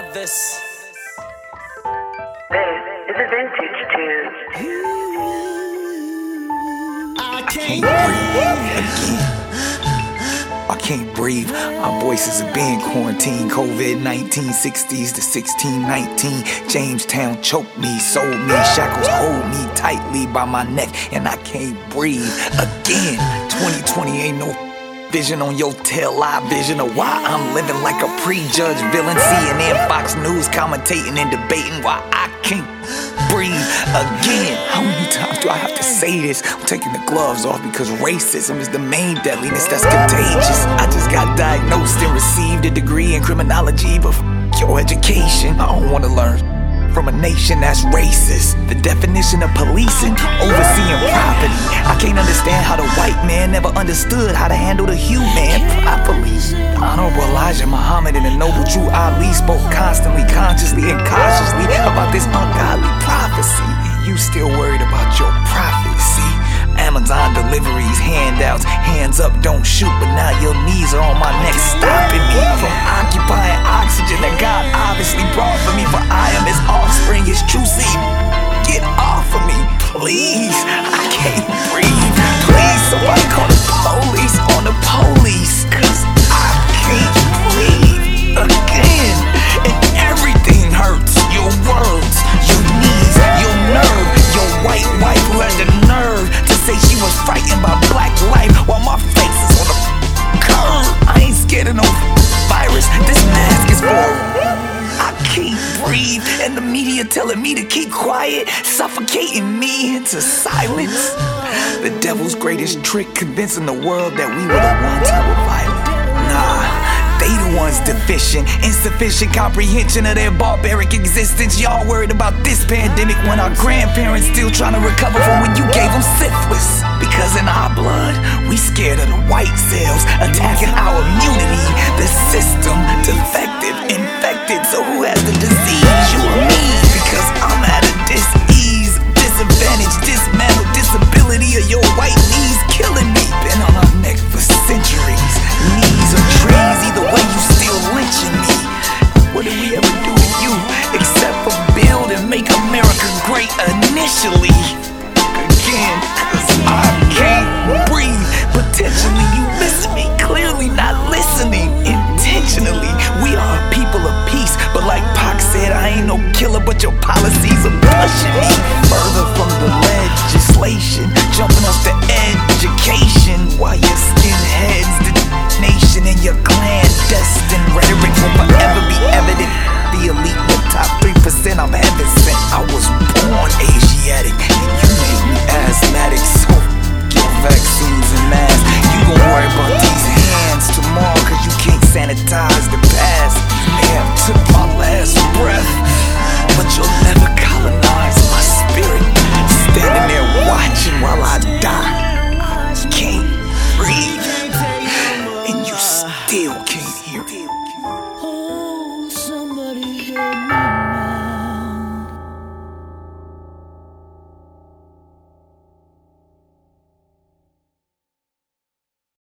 love this. This is a Vintaj tune. I can't breathe. I can't breathe. My voices are being quarantined. COVID 19, 60s to 1619. Jamestown choked me, sold me. Shackles hold me tightly by my neck, and I can't breathe again. 2020 ain't no vision on your tail live vision of why I'm living like a prejudged villain. CNN, Fox News commentating and debating why I can't breathe again. How many times do I have to say this? I'm taking the gloves off because racism is the main deadliness that's contagious. I just got diagnosed and received a degree in criminology, but f- your education, I don't want to learn from a nation that's racist. The definition of policing. I can't understand how the white man never understood how to handle the human properly. Honorable Elijah Muhammad and the noble Drew Ali spoke constantly, consciously, and cautiously about this ungodly prophecy. You still worried about your prophecy. Amazon deliveries, handouts, hands up, don't shoot, but now your knees are on my neck, media telling me to keep quiet, suffocating me into silence. The devil's greatest trick, convincing the world that we were the ones who were violent. Nah. They the ones deficient, insufficient comprehension of their barbaric existence. Y'all worried about this pandemic when our grandparents still trying to recover from when you gave them syphilis. Because in our blood, we scared of the white cells attacking our immunity. The system defective, infected. So who has the disease? Initially? Again, cause I can't breathe. Potentially you missing me, clearly not listening. Intentionally, we are a people of peace. But like Pac said, I ain't no killer, but your policies are pushing me. sanitize the past. May have took my last breath, but you'll never colonize my spirit. Standing there watching while I die. Can't breathe, and you still can't hear me.